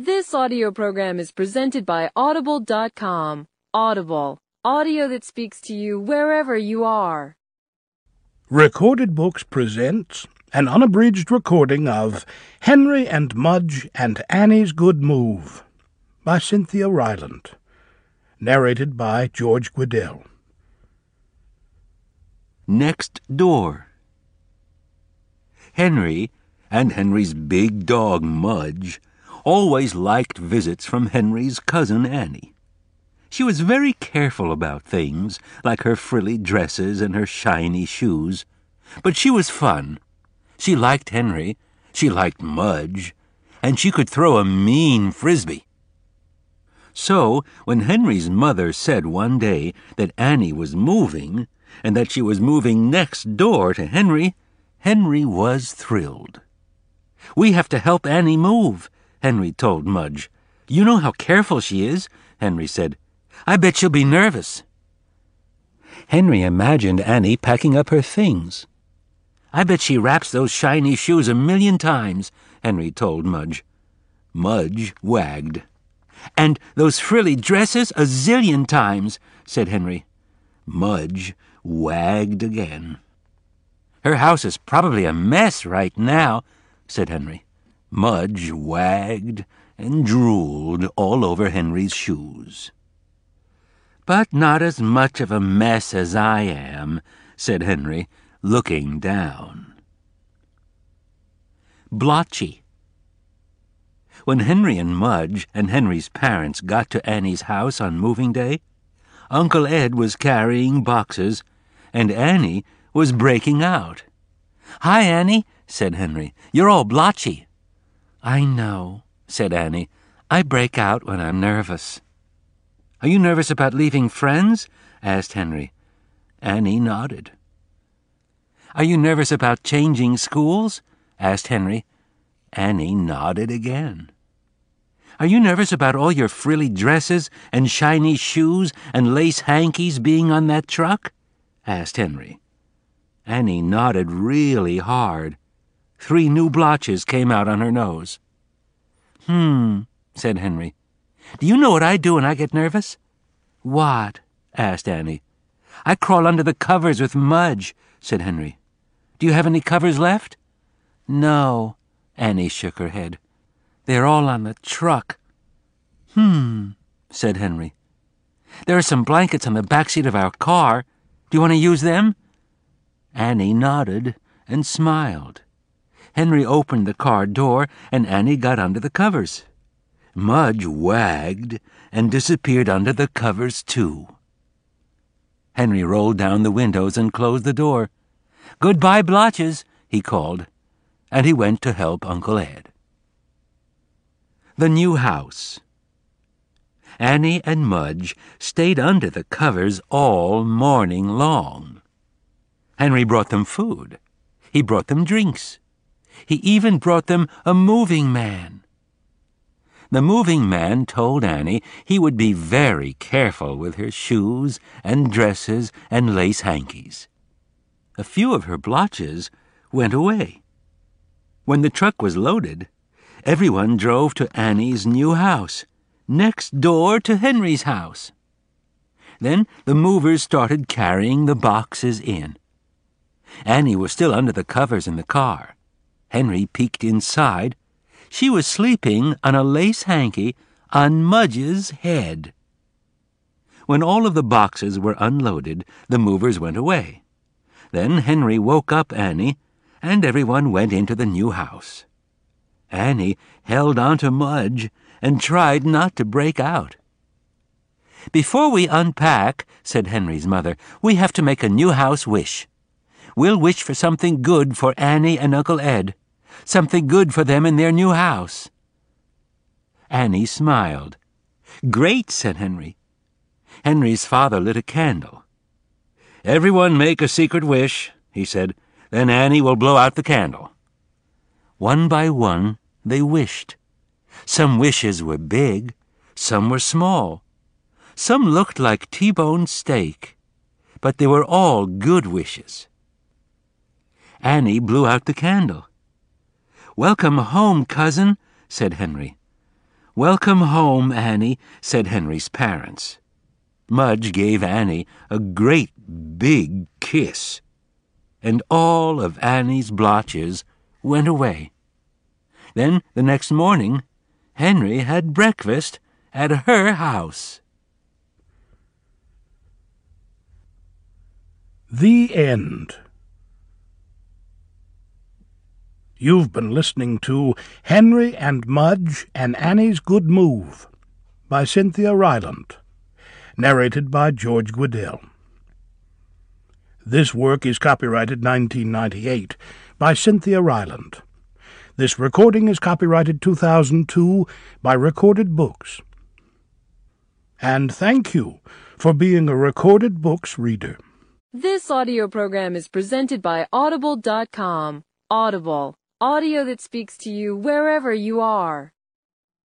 This audio program is presented by Audible.com. Audible, audio that speaks to you wherever you are. Recorded Books presents an unabridged recording of Henry and Mudge and Annie's Good Move by Cynthia Rylant. Narrated by George Guidall. Next door. Henry and Henry's big dog Mudge always liked visits from Henry's cousin Annie. She was very careful about things, like her frilly dresses and her shiny shoes, but she was fun. She liked Henry, she liked Mudge, and she could throw a mean frisbee. So, when Henry's mother said one day that Annie was moving, and that she was moving next door to Henry, Henry was thrilled. We have to help Annie move, Henry told Mudge. You know how careful she is, Henry said. I bet she'll be nervous. Henry imagined Annie packing up her things. I bet she wraps those shiny shoes a million times, Henry told Mudge. Mudge wagged. And those frilly dresses a zillion times, said Henry. Mudge wagged again. Her house is probably a mess right now, said Henry. Mudge wagged and drooled all over Henry's shoes. But not as much of a mess as I am, said Henry, looking down. Blotchy. When Henry and Mudge and Henry's parents got to Annie's house on moving day, Uncle Ed was carrying boxes, and Annie was breaking out. Hi, Annie, said Henry. You're all blotchy. I know, said Annie. I break out when I'm nervous. Are you nervous about leaving friends? asked Henry. Annie nodded. Are you nervous about changing schools? asked Henry. Annie nodded again. Are you nervous about all your frilly dresses and shiny shoes and lace hankies being on that truck? asked Henry. Annie nodded really hard. Three new blotches came out on her nose. Hmm, said Henry. Do you know what I do when I get nervous? What? asked Annie. I crawl under the covers with Mudge, said Henry. Do you have any covers left? No, Annie shook her head. They're all on the truck. Hmm, said Henry. There are some blankets on the back seat of our car. Do you want to use them? Annie nodded and smiled. Henry opened the car door, and Annie got under the covers. Mudge wagged and disappeared under the covers, too. Henry rolled down the windows and closed the door. Goodbye, blotches, he called, and he went to help Uncle Ed. The new house. Annie and Mudge stayed under the covers all morning long. Henry brought them food. He brought them drinks. He even brought them a moving man. The moving man told Annie he would be very careful with her shoes and dresses and lace hankies. A few of her blotches went away. When the truck was loaded, everyone drove to Annie's new house, next door to Henry's house. Then the movers started carrying the boxes in. Annie was still under the covers in the car. Henry peeked inside. She was sleeping on a lace hanky on Mudge's head. When all of the boxes were unloaded, the movers went away. Then Henry woke up Annie, and everyone went into the new house. Annie held on to Mudge and tried not to break out. Before we unpack, said Henry's mother, we have to make a new house wish. We'll wish for something good for Annie and Uncle Ed, something good for them in their new house. Annie smiled. Great, said Henry. Henry's father lit a candle. Everyone make a secret wish, he said. Then Annie will blow out the candle. One by one, they wished. Some wishes were big, some were small. Some looked like T-bone steak, but they were all good wishes. Annie blew out the candle. Welcome home, cousin, said Henry. Welcome home, Annie, said Henry's parents. Mudge gave Annie a great big kiss, and all of Annie's blotches went away. Then the next morning, Henry had breakfast at her house. The End. You've been listening to Henry and Mudge and Annie's Good Move by Cynthia Rylant, narrated by George Guidall. This work is copyrighted 1998 by Cynthia Rylant. This recording is copyrighted 2002 by Recorded Books. And thank you for being a Recorded Books reader. This audio program is presented by Audible.com. Audible, audio that speaks to you wherever you are.